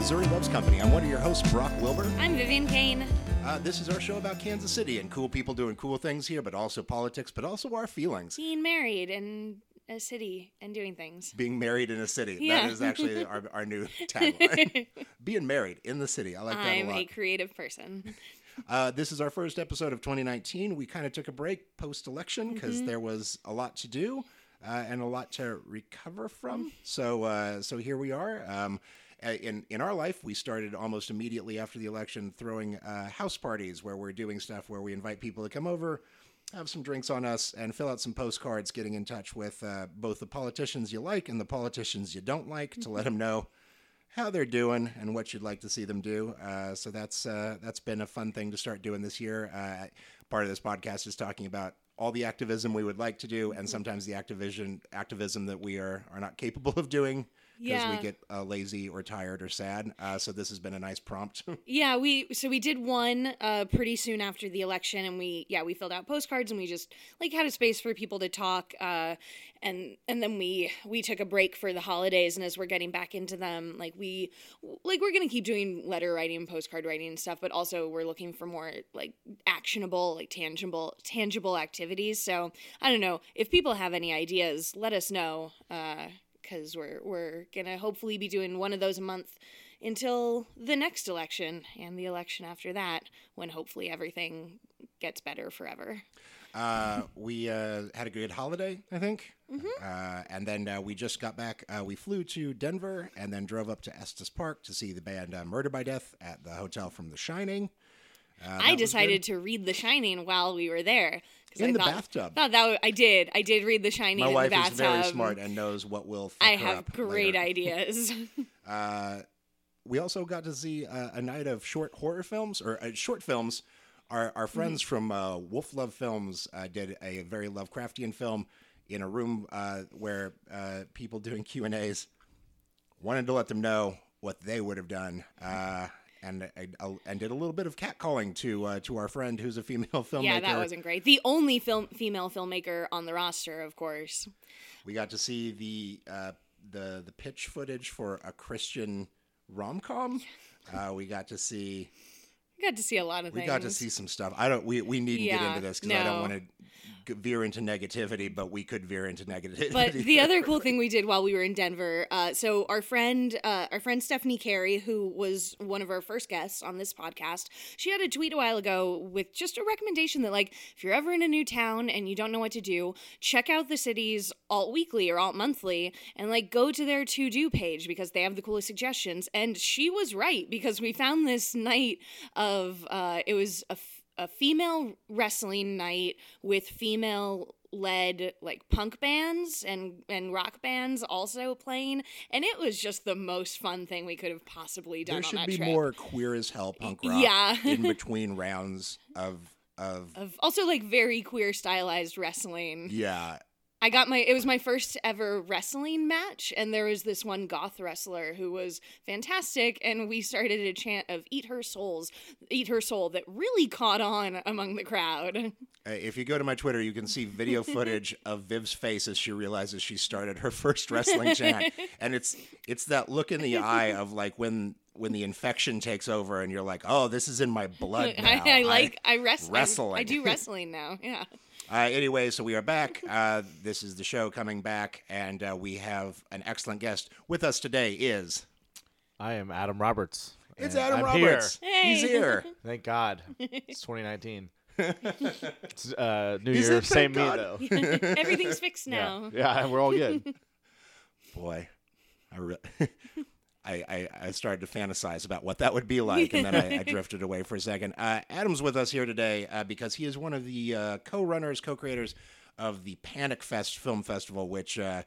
Missouri Loves Company. I'm one of your hosts, Brock Wilbur. I'm Vivian Kane. Uh, this is our show about Kansas City and cool people doing cool things here, but also politics, but also our feelings. Being married in a city and doing things. Being married in a city. Yeah. That is actually our, our new tagline. Being married in the city. I like that I'm a lot. a creative person. Uh, this is our first episode of 2019. We kind of took a break post election because Mm-hmm. there was a lot to do uh, and a lot to recover from. So, uh, so here we are. Um, in in our life, we started almost immediately after the election throwing uh, house parties where we're doing stuff where we invite people to come over. Have some drinks on us and fill out some postcards, getting in touch with uh, both the politicians you like and the politicians you don't like to let them know how they're doing and what you'd like to see them do. Uh, so that's uh, that's been a fun thing to start doing this year. Uh, part of this podcast is talking about all the activism we would like to do, and sometimes the activism activism that we are are not capable of doing because Yeah. we get uh, lazy or tired or sad. Uh, so this has been a nice prompt. Yeah, we so we did one uh pretty soon after the election and we yeah, we filled out postcards and we just like had a space for people to talk uh and and then we we took a break for the holidays and as we're getting back into them like we like we're going to keep doing letter writing and postcard writing and stuff but also we're looking for more like actionable like tangible tangible activities. So, I don't know, if people have any ideas, let us know cuz we're we're going to hopefully be doing one of those a month until the next election and the election after that, when hopefully everything gets better forever. Uh, we uh, had a good holiday, I think. Uh, and then uh, we just got back. Uh, we flew to Denver and then drove up to Estes Park to see the band uh, Murder by Death at the hotel from The Shining. I decided to read The Shining while we were there. In I the thought, bathtub. Thought that I did. I did read The Shining My in wife the is bathtub. very smart and knows what will I have great later. ideas. Uh, we also got to see uh, a night of short horror films or uh, short films. Our, our friends from uh, Wolf Love Films uh, did a very Lovecraftian film in a room uh, where uh, people doing Q and A's wanted to let them know what they would have done, uh, and I, and did a little bit of catcalling to uh, to our friend who's a female filmmaker. yeah, that wasn't great. The only film female filmmaker on the roster, of course. We got to see the uh, the the pitch footage for a Christian rom com. Uh, we got to see I got to see a lot of things. we things. got to see some stuff. I don't. We we needn't get Yeah, into this because I don't no. want to veer into negativity, but we could veer into negativity. But the other cool thing we did while we were in Denver, uh, so our friend, uh, our friend Stephanie Carey, who was one of our first guests on this podcast, she had a tweet a while ago with just a recommendation that, like, if you're ever in a new town and you don't know what to do, check out the city's alt weekly or alt monthly and like go to their to do page because they have the coolest suggestions. And she was right because we found this night of uh, it was a. f- a female wrestling night with female led like punk bands and and rock bands also playing and it was just the most fun thing we could have possibly done there should be trip. more queer as hell punk rock Yeah. in between rounds of of of also like very queer stylized wrestling. yeah. I got my it was my first ever wrestling match and there was this one goth wrestler who was fantastic and we started a chant of eat her souls eat her soul that really caught on among the crowd. If you go to my Twitter, you can see video footage of Viv's face as she realizes she started her first wrestling chant, and it's it's that look in the eye of like when when the infection takes over, and you're like, oh, this is in my blood now. I, I like I, wrestle I- I, do wrestling now. Yeah. Uh, anyway, so we are back. Uh, this is the show coming back, and uh, we have an excellent guest with us today. Is I am Adam Roberts. it's and Adam I'm Roberts? Here. He's here. Thank God. It's 2019. It's, uh, New Is Year, same me though. Everything's fixed now. yeah, we're all good. Boy, I, re- I, I I started to fantasize about what that would be like, and then I, I drifted away for a second. Uh, Adam's with us here today uh, because he is one of the uh, co-runners, co-creators of the Panic Fest Film Festival, which uh,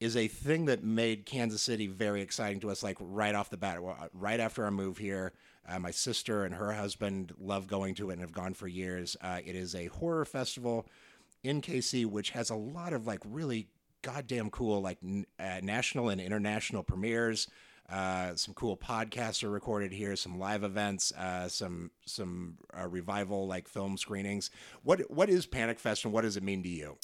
is a thing that made Kansas City very exciting to us. Like right off the bat, uh, right after our move here, uh, my sister and her husband love going to it and have gone for years. Uh, it is a horror festival in KC, which has a lot of like really goddamn cool like n- uh, national and international premieres. Uh, some cool podcasts are recorded here, some live events, uh, some some uh, revival like film screenings. What what is Panic Fest and what does it mean to you?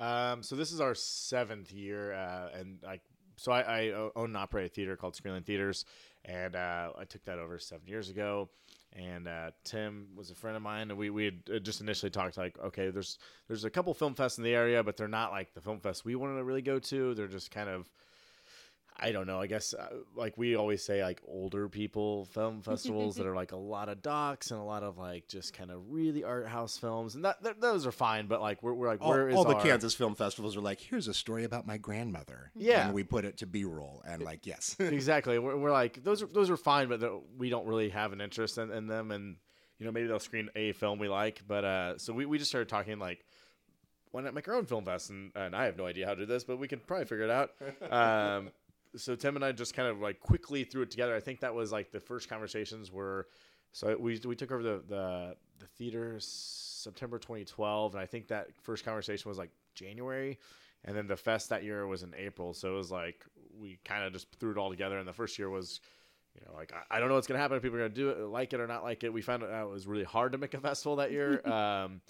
Um, so this is our seventh year, uh, and I so I, I own and operate a theater called Screenland Theaters, and uh, I took that over seven years ago. And uh, Tim was a friend of mine, and we we had just initially talked like, okay, there's there's a couple film fests in the area, but they're not like the film fests we wanted to really go to. They're just kind of I don't know. I guess uh, like we always say, like older people film festivals that are like a lot of docs and a lot of like just kind of really art house films, and that, th- those are fine. But like we're, we're like, all, where is all the our- Kansas film festivals are like, here's a story about my grandmother. Yeah. and we put it to B-roll, and like, yes, exactly. We're, we're like those are those are fine, but we don't really have an interest in, in them, and you know maybe they'll screen a film we like, but uh, so we we just started talking like. Why not make our own film fest? And, and I have no idea how to do this, but we can probably figure it out. Um, so Tim and I just kind of like quickly threw it together. I think that was like the first conversations were. So we we took over the the the theater September 2012, and I think that first conversation was like January, and then the fest that year was in April. So it was like we kind of just threw it all together. And the first year was, you know, like I, I don't know what's gonna happen. If people are gonna do it, like it or not like it. We found out it was really hard to make a festival that year. um,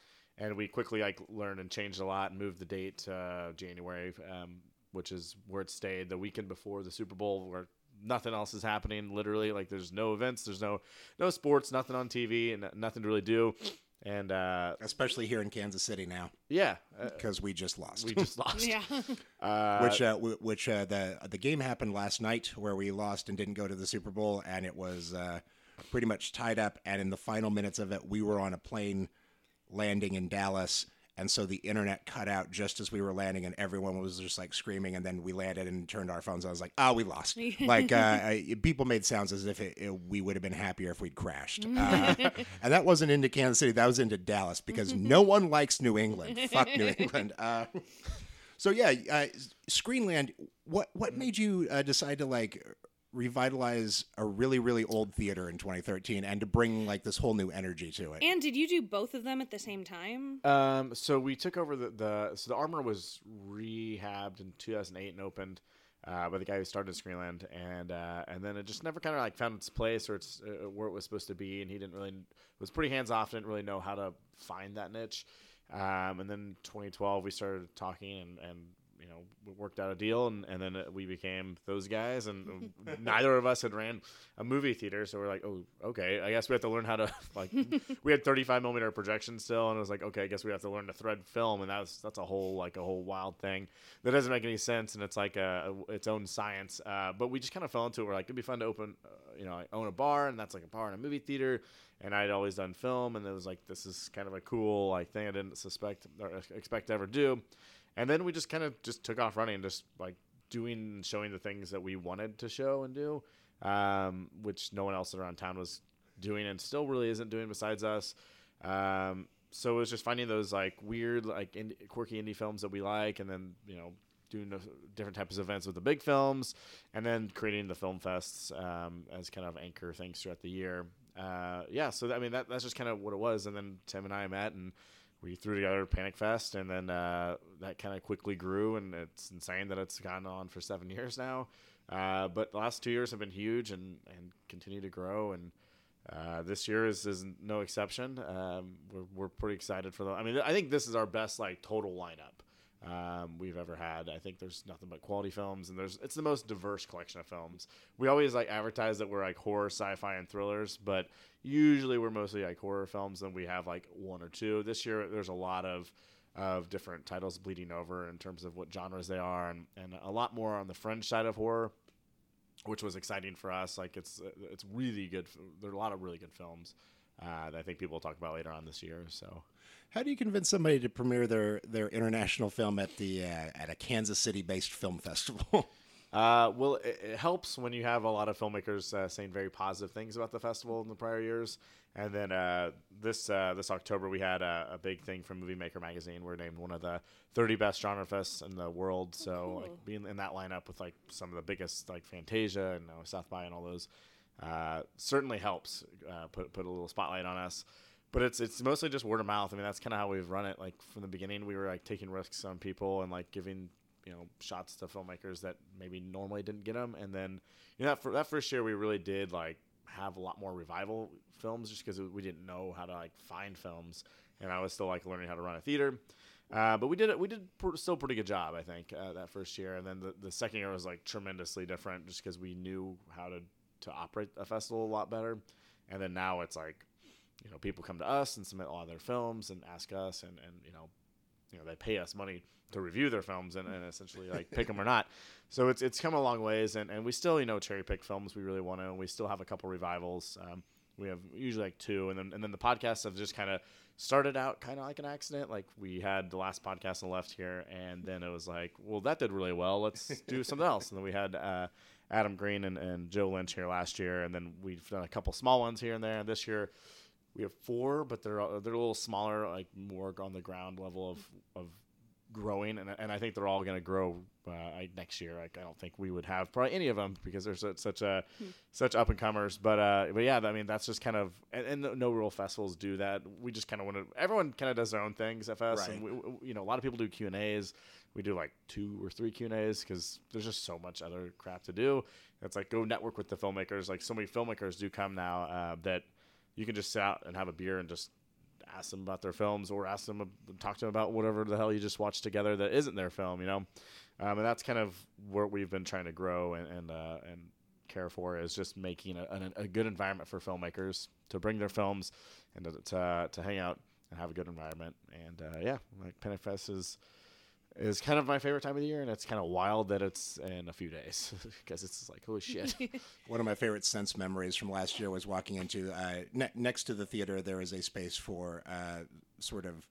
and we quickly like learned and changed a lot and moved the date to uh, January, um, which is where it stayed the weekend before the Super Bowl, where nothing else is happening. Literally, like there's no events, there's no no sports, nothing on TV, and nothing to really do. And uh, especially here in Kansas City now yeah, uh, because we just lost. we just lost. Yeah. Uh, which uh, w- which uh, the the game happened last night where we lost and didn't go to the Super Bowl and it was uh, pretty much tied up and in the final minutes of it we were on a plane landing in Dallas and so the internet cut out just as we were landing and everyone was just like screaming and then we landed and turned our phones on. I was like, oh, we lost. like uh, I- people made sounds as if it, it, we would have been happier if we'd crashed. Uh, and that wasn't into Kansas City. That was into Dallas because no one likes New England. Fuck New England. Uh, so yeah, uh, Screenland. What what made you uh, decide to like revitalize a really really old theater in 2013 and to bring like this whole new energy to it? And did you do both of them at the same time? Um, so we took over the, the so the Armour was rehabbed in 2008 and opened uh, by the guy who started Screenland, and uh, and then it just never kind of like found its place or its uh, where it was supposed to be, and he didn't really was pretty hands off, didn't really know how to find that niche. Um, and then 2012 we started talking and and you know we worked out a deal, and and then we became those guys, and neither of us had ran a movie theater, so we're like, oh, okay, I guess we have to learn how to like. we had 35 millimeter projection still, and it was like, okay, I guess we have to learn to thread film, and that's that's a whole like a whole wild thing that doesn't make any sense, and it's like a, a- its own science. Uh, but we just kind of fell into it. We're like, it'd be fun to open, uh, you know, I own a bar, and that's like a bar and a movie theater. And I'd always done film, and it was like, this is kind of a cool like thing I didn't suspect or expect to ever do. And then we just kind of just took off running, just like doing showing the things that we wanted to show and do, um, which no one else around town was doing and still really isn't doing besides us. Um, so it was just finding those like weird, like quirky indie films that we like, and then you know doing different types of events with the big films, and then creating the film fests um, as kind of anchor things throughout the year. Uh, yeah, so that, I mean that that's just kind of what it was, and then Tim and I met and we threw together Panic Fest, and then uh, that kind of quickly grew, and it's insane that it's gone on for seven years now. Uh, but the last two years have been huge and, and continue to grow, and uh, this year is, is no exception. Um, we're, we're pretty excited for the. I mean, I think this is our best like total lineup um, we've ever had. I think there's nothing but quality films, and there's it's the most diverse collection of films. We always like advertise that we're like horror, sci-fi, and thrillers, but usually we're mostly like horror films, and we have like one or two. This year, there's a lot of of different titles bleeding over in terms of what genres they are, and, and a lot more on the fringe side of horror, which was exciting for us. Like it's it's really good. There are a lot of really good films uh, that I think people will talk about later on this year. So. How do you convince somebody to premiere their, their international film at the uh, at a Kansas City based film festival? Uh, well, it, it helps when you have a lot of filmmakers uh, saying very positive things about the festival in the prior years. And then uh, this uh, this October, we had a, a big thing from Movie Maker magazine. We're named one of the 30 best genre fests in the world. so cool. like being in that lineup with like some of the biggest like Fantasia and South by and all those uh, certainly helps uh, put put a little spotlight on us. But it's it's mostly just word of mouth. I mean, that's kind of how we've run it. Like from the beginning, we were like taking risks on people and like giving you know shots to filmmakers that maybe normally didn't get them. And then you know that, for, that first year, we really did like have a lot more revival films just because we didn't know how to like find films, and I was still like learning how to run a theater. Uh, but we did it. We did pr- still pretty good job, I think, uh, that first year. And then the, the second year was like tremendously different, just because we knew how to to operate a festival a lot better. And then now it's like, you know, people come to us and submit all their films and ask us, and and you know, you know, they pay us money to review their films and, and essentially like pick them or not. So it's it's come a long ways, and, and we still you know cherry pick films we really want to, and we still have a couple revivals. Um, we have usually like two, and then and then the podcasts have just kind of started out kind of like an accident. Like we had the last podcast on the left here, and then it was like, well, that did really well. Let's do something else. And then we had uh, Adam Green and, and Joe Lynch here last year, and then we've done a couple small ones here and there. And this year we have four, but they're they're a little smaller, like more on the ground level of of growing, and and I think they're all going to grow uh, next year. Like I don't think we would have probably any of them because there's such, such a hmm. such up and comers. But uh, but yeah, I mean that's just kind of and, and no real festivals do that. We just kind of want to. Everyone kind of does their own things at Fest, right. and we, we, you know a lot of people do Q and A's. We do like two or three Q and A's because there's just so much other crap to do. It's like go network with the filmmakers. Like so many filmmakers do come now uh, that you can just sit out and have a beer and just ask them about their films or ask them talk to them about whatever the hell you just watched together that isn't their film you know? Um, and that's kind of what we've been trying to grow and and, uh, and care for is just making a, a, a, good environment for filmmakers to bring their films and to, to, to hang out and have a good environment. And uh, yeah like Panic is is kind of my favorite time of the year, and it's kind of wild that it's in a few days because it's like holy shit. One of my favorite sense memories from last year was walking into uh, ne- next to the theater. There is a space for uh, sort of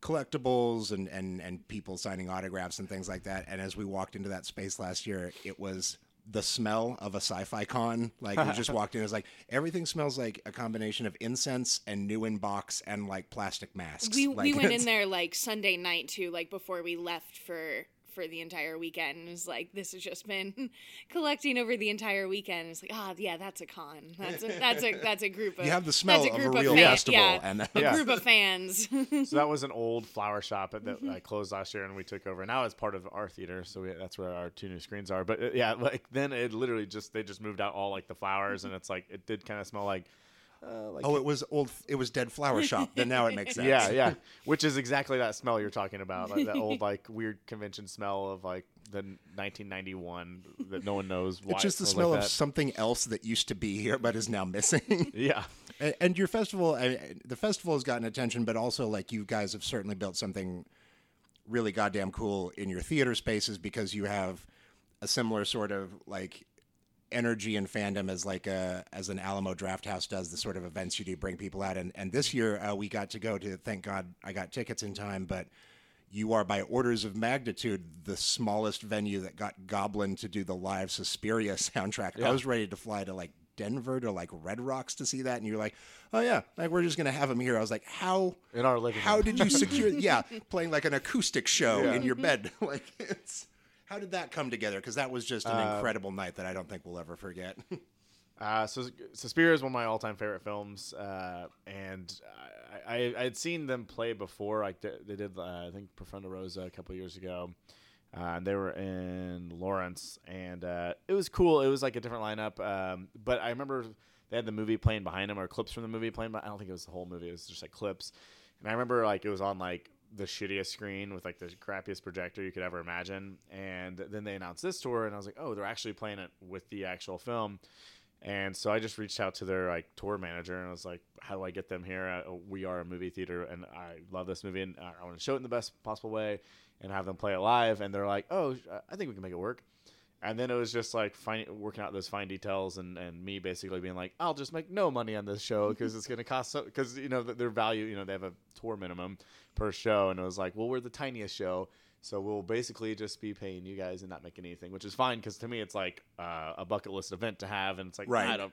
collectibles and, and and people signing autographs and things like that. And as we walked into that space last year, it was the smell of a sci-fi con. Like you just walked in, it's like everything smells like a combination of incense and new in box and like plastic masks. We like, we went in there like Sunday night too, like before we left for for the entire weekend. It's like this has just been collecting over the entire weekend. It's like, ah, oh, yeah, that's a con. That's a, that's a that's a group of. You have the smell of a real festival, yeah, and a yeah. group of fans. so that was an old flower shop that mm-hmm. I closed last year, and we took over. Now it's part of our theater, so we, that's where our two new screens are. But uh, yeah, like then it literally just they just moved out all like the flowers, and it's like it did kind of smell like uh, like oh, it was old. It was dead flower shop. then now it makes sense. Yeah, yeah. Which is exactly that smell you're talking about, like that old like weird convention smell of like the 1991 that no one knows why. It's just the smell like of something else that used to be here but is now missing. yeah. And, and your festival, I, the festival has gotten attention, but also like you guys have certainly built something really goddamn cool in your theater spaces because you have a similar sort of like energy and fandom as like a as an Alamo Drafthouse does the sort of events you do bring people out and and this year uh, we got to go to thank God I got tickets in time but you are by orders of magnitude the smallest venue that got Goblin to do the live Suspiria soundtrack. Yeah. I was ready to fly to like Denver to like Red Rocks to see that, and you're like, oh yeah, like we're just gonna have him here. I was like, how in our living how did you secure? yeah, playing like an acoustic show yeah. in your bed, like it's how did that come together? Because that was just an uh, incredible night that I don't think we'll ever forget. uh, so Suspiria is one of my all-time favorite films, uh, and I, I had seen them play before. Like they, they did, uh, I think Profondo Rosso a couple years ago. Uh, they were in Lawrence, and uh, it was cool. It was like a different lineup, um, but I remember they had the movie playing behind them or clips from the movie playing. But I don't think it was the whole movie. It was just like clips, and I remember like it was on like the shittiest screen with like the crappiest projector you could ever imagine. And then they announced this tour, and I was like, oh, they're actually playing it with the actual film. And so I just reached out to their like tour manager and I was like, "How do I get them here? Uh, we are a movie theater, and I love this movie, and I want to show it in the best possible way, and have them play it live." And they're like, "Oh, I think we can make it work." And then it was just like finding, working out those fine details, and, and me basically being like, "I'll just make no money on this show because it's going to cost so because you know their value, you know, they have a tour minimum, per show, and it was like, well, we're the tiniest show, so we'll basically just be paying you guys and not making anything, which is fine because to me it's like uh, a bucket list event to have, and it's like, right. I don't,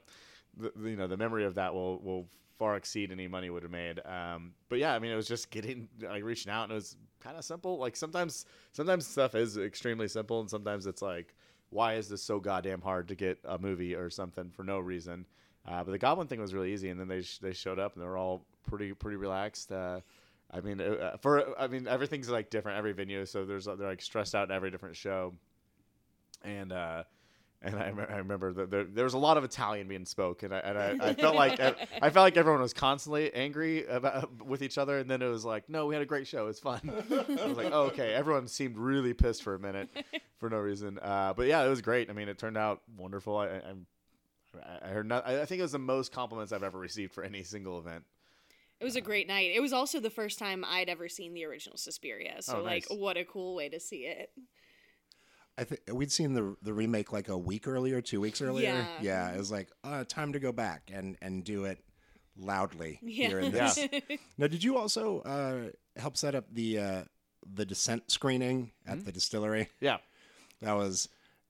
the, you know, the memory of that will will far exceed any money would have made. Um, but yeah, I mean, it was just getting like reaching out, and it was kind of simple. Like sometimes sometimes stuff is extremely simple, and sometimes it's like, why is this so goddamn hard to get a movie or something for no reason? Uh, but the Goblin thing was really easy, and then they sh- they showed up and they were all pretty pretty relaxed. Uh, I mean, uh, for I mean, everything's like different every venue, so there's they're like stressed out in every different show, and uh, and I, I remember that there, there was a lot of Italian being spoken, and I, and I, I felt like I, felt like everyone was constantly angry about with each other, and then it was like, no, we had a great show, it's fun. I was like, oh, okay, everyone seemed really pissed for a minute for no reason, uh, but yeah, it was great. I mean, it turned out wonderful. I, I heard. Not, I think it was the most compliments I've ever received for any single event. It was a great night. It was also the first time I'd ever seen the original Suspiria. So Oh, like what a cool way to see it. I think we'd seen the the remake like a week earlier, two weeks earlier. Yeah. yeah it was like uh, time to go back and and do it loudly Yeah. here in this. Now, did you also uh, help set up the uh, the Descent screening at the distillery? Yeah, That was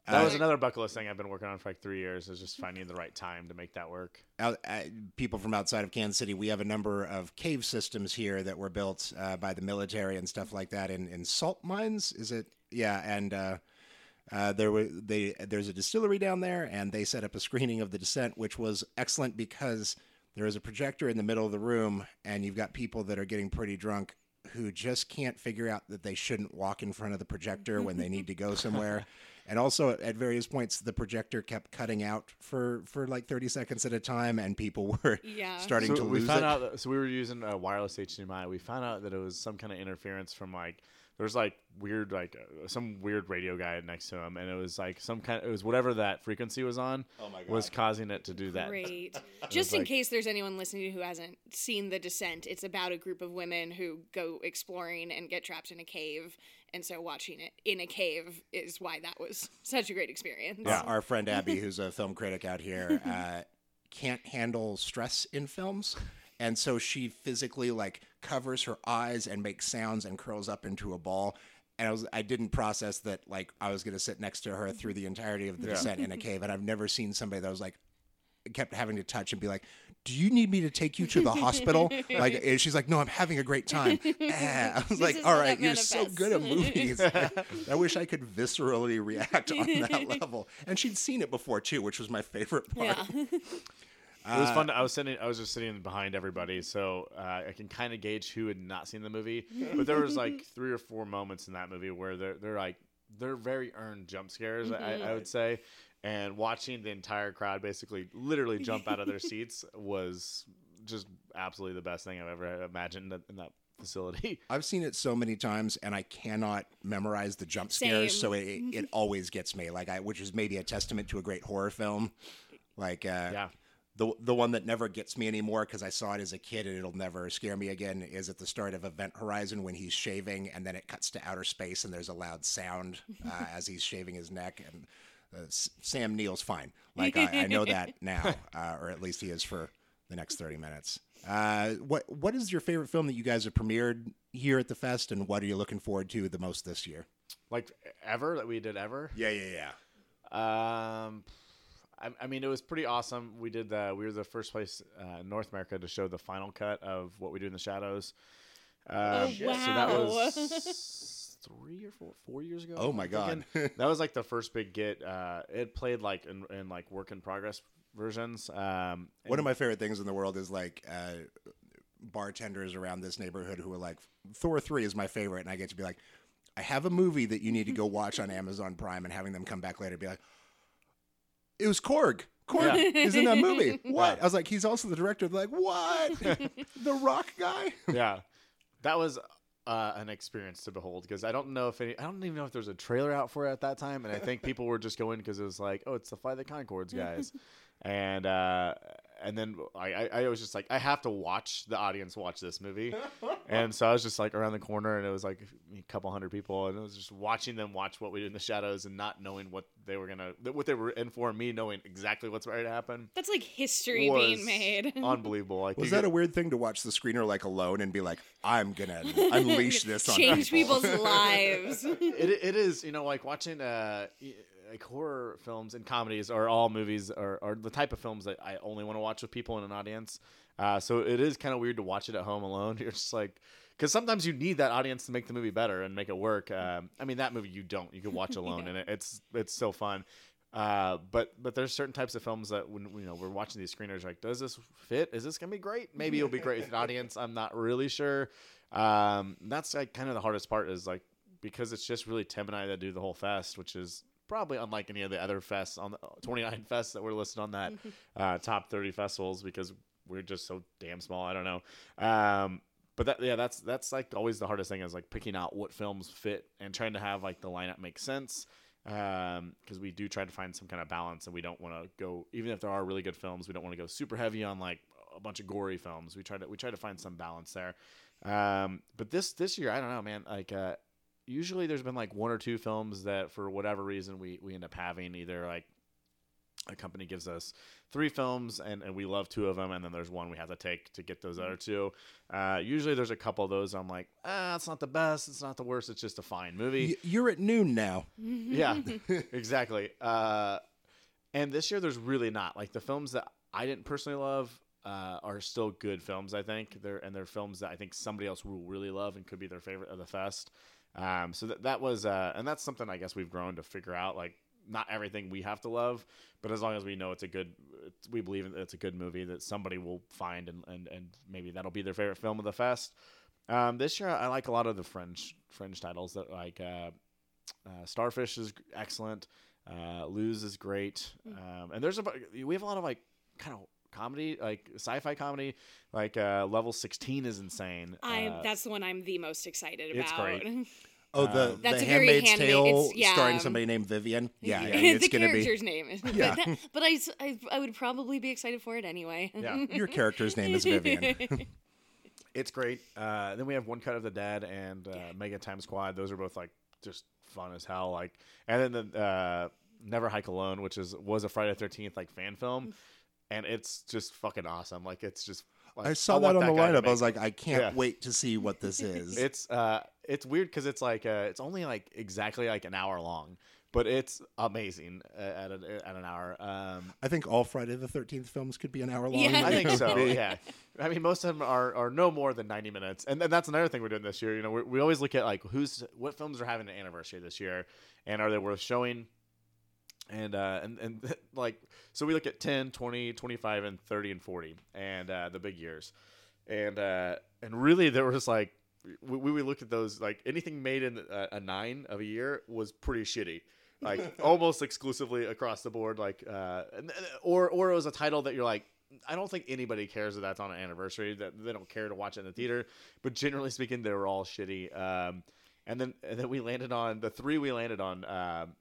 that uh, was another bucket list thing I've been working on for like three years. Is just finding the right time to make that work. out, uh, people from outside of Kansas City. We have a number of cave systems here that were built uh, by the military and stuff like that in, in salt mines. Is it? Yeah, and uh, there were they. There's a distillery down there, and they set up a screening of the Descent, which was excellent because there is a projector in the middle of the room, and you've got people that are getting pretty drunk who just can't figure out that they shouldn't walk in front of the projector when they need to go somewhere. And also at- at various points, the projector kept cutting out for, for like 30 seconds at a time, and people were Yeah. starting So to we lose found it. out. That, so we were using a wireless HDMI. We found out that it was some kind of interference from like there's like weird like uh, some weird radio guy next to him, and it was like some kind. It was whatever that frequency was on. Oh my Was causing it to do that. Great. Just in like- case there's anyone listening who hasn't seen The Descent, it's about a group of women who go exploring and get trapped in a cave. And so watching it in a cave is why that was such a great experience. Yeah, our friend Abby, who's a film critic out here, uh, can't handle stress in films, and so she physically like covers her eyes and makes sounds and curls up into a ball. And I was I didn't process that like I was going to sit next to her through the entirety of the descent in a cave, and I've never seen somebody that was like kept having to touch and be like, "Do you need me to take you to the hospital?" Like and she's like, "No, I'm having a great time." Ah. I was This like, "All right, you're so manifests." good at movies." I wish I could viscerally react on that level. And she'd seen it before too, which was my favorite part. Yeah. It was fun. I was sitting. I was just sitting behind everybody, so uh, I can kind of gauge who had not seen the movie. But there was like three or four moments in that movie where they're they're like they're very earned jump scares. I, I would say, and watching the entire crowd basically literally jump out of their seats was just absolutely the best thing I've ever imagined in in that facility. I've seen it so many times, and I cannot memorize the jump scares, so it, it always gets me. Like I, which is maybe a testament to a great horror film. Like uh, Yeah. The the one that never gets me anymore because I saw it as a kid and it'll never scare me again is at the start of Event Horizon when he's shaving and then it cuts to outer space and there's a loud sound uh, as he's shaving his neck and uh, S- Sam Neill's fine. Like I, I know that now, uh, or at least he is for the next thirty minutes. Uh, what what is your favorite film that you guys have premiered here at the fest, and what are you looking forward to the most this year? Like ever that we did ever. Yeah, yeah, yeah. Um, I, I mean, it was pretty awesome. We did the we were the first place uh, in North America to show the final cut of what we do in the shadows. Uh, Oh, So that was three or four four years ago. Oh my God. that was like the first big get. Uh, it played like in, in like work in progress versions. Um, One of my favorite things in the world is like uh, bartenders around this neighborhood who are like, Thor 3 is my favorite. And I get to be like, I have a movie that you need to go watch on Amazon Prime and having them come back later and be like, it was Korg. Korg Yeah. is in that movie. What? I was like, he's also the director. They're like, what? the rock guy? yeah, that was uh, an experience to behold because I don't know if any, I don't even know if there's a trailer out for it at that time, and I think people were just going because it was like, oh, it's the Fly the Conchords guys, and uh, and then I, I I was just like, I have to watch the audience watch this movie, and so I was just like around the corner, and it was like a couple hundred people, and it was just watching them watch what we do in the shadows and not knowing what they were gonna what they were in for, me knowing exactly what's about to happen. That's like history being made. unbelievable. Like Was that get- a weird thing to watch the screener like alone and be like, I'm going to unleash this on Change people? people's lives. it, it is you know like watching uh y- like horror films and comedies or all movies are, are the type of films that I only want to watch with people in an audience. Uh, so it is kind of weird to watch it at home alone. You're just like, because sometimes you need that audience to make the movie better and make it work. Um, I mean, that movie you don't. You can watch alone, and it, it's it's so fun. Uh, but but there's certain types of films that when you know we're watching these screeners, like, does this fit? Is this gonna be great? Maybe it'll be great with an audience. I'm not really sure. Um, that's like kind of the hardest part is like because it's just really Tim and I that do the whole fest, which is probably unlike any of the other fests on the 29 fests that were listed on that uh, top 30 festivals because we're just so damn small. I don't know. Um, but that yeah, that's that's like always the hardest thing is like picking out what films fit and trying to have like the lineup make sense. because we do try to find some kind of balance, and we don't want to go even if there are really good films, we don't want to go super heavy on like a bunch of gory films. We try to we try to find some balance there. Um, but this this year, I don't know, man. Like uh, usually, there's been like one or two films that for whatever reason we we end up having either like a company gives us three films and, and we love two of them and then there's one we have to take to get those other two. Uh, usually there's a couple of those i'm like ah it's not the best. It's not the worst. It's just a fine movie. You're at noon now. yeah exactly. Uh, and this year there's really not. Like the films that i didn't personally love uh, are still good films i think. They're and they're films that i think somebody else will really love and could be their favorite of the fest. Um, so that, that was uh, and that's something i guess we've grown to figure out like not everything we have to love, but as long as we know it's a good, it's, we believe it's a good movie that somebody will find and, and, and maybe that'll be their favorite film of the fest. Um, this year, I like a lot of the French French titles that like uh, uh, Starfish is excellent, uh, Luz is great, um, and there's a we have a lot of like kind of comedy like sci-fi comedy like uh level 16 is insane I uh, that's the one I'm the most excited about. It's great. Oh, the, Um, That's the a very Handmaid's handmaid- Tale yeah. starring somebody named Vivian. Yeah, Yeah. I mean, it's the gonna be character's name is. Yeah. But, that- but I, s- I, I would probably be excited for it anyway. Yeah. your character's name is Vivian. It's great. Uh, then we have One Cut of the Dead and uh, Mega Time Squad. Those are both like just fun as hell. Like, and then the uh, Never Hike Alone, which is was a Friday the Thirteenth like fan film, and it's just fucking awesome. Like, it's just. Like, I saw want that on the lineup. I was like, I can't Yeah. wait to see what this is. it's uh, it's weird because it's like uh, it's only like exactly like an hour long, but it's amazing uh, at an at an hour. Um, I think all Friday the Thirteenth films could be an hour long. Yeah. I think so. Yeah. I mean, most of them are, are no more than 90 minutes. And then that's another thing we're doing this year. You know, we we always look at like who's, what films are having an anniversary this year and are they worth showing? And, uh, and, and like, so we look at 10, 20, 25, and 30 and 40 and, uh, the big years. And, uh, and really there was like, we, we would look at those, like anything made in a, a nine of a year was pretty shitty. Like almost exclusively across the board, like, uh, and- or, or it was a title that you're like, I don't think anybody cares that that's on an anniversary. That they don't care to watch it in the theater. But generally speaking, they were all shitty. Um, and then and then we landed on the three we landed on. Um,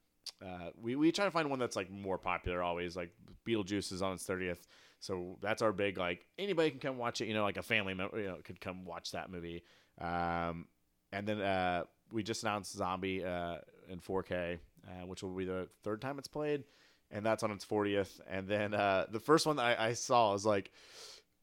uh, we we try to find one that's like more popular. Always like Beetlejuice is on its thirtieth, so that's our big like anybody can come watch it. You know, like a family member, you know, could come watch that movie. Um, and then uh, we just announced Zombie uh, in 4K, uh, which will be the third time it's played and that's on its 40th. And then uh, the first one that I, I saw is like,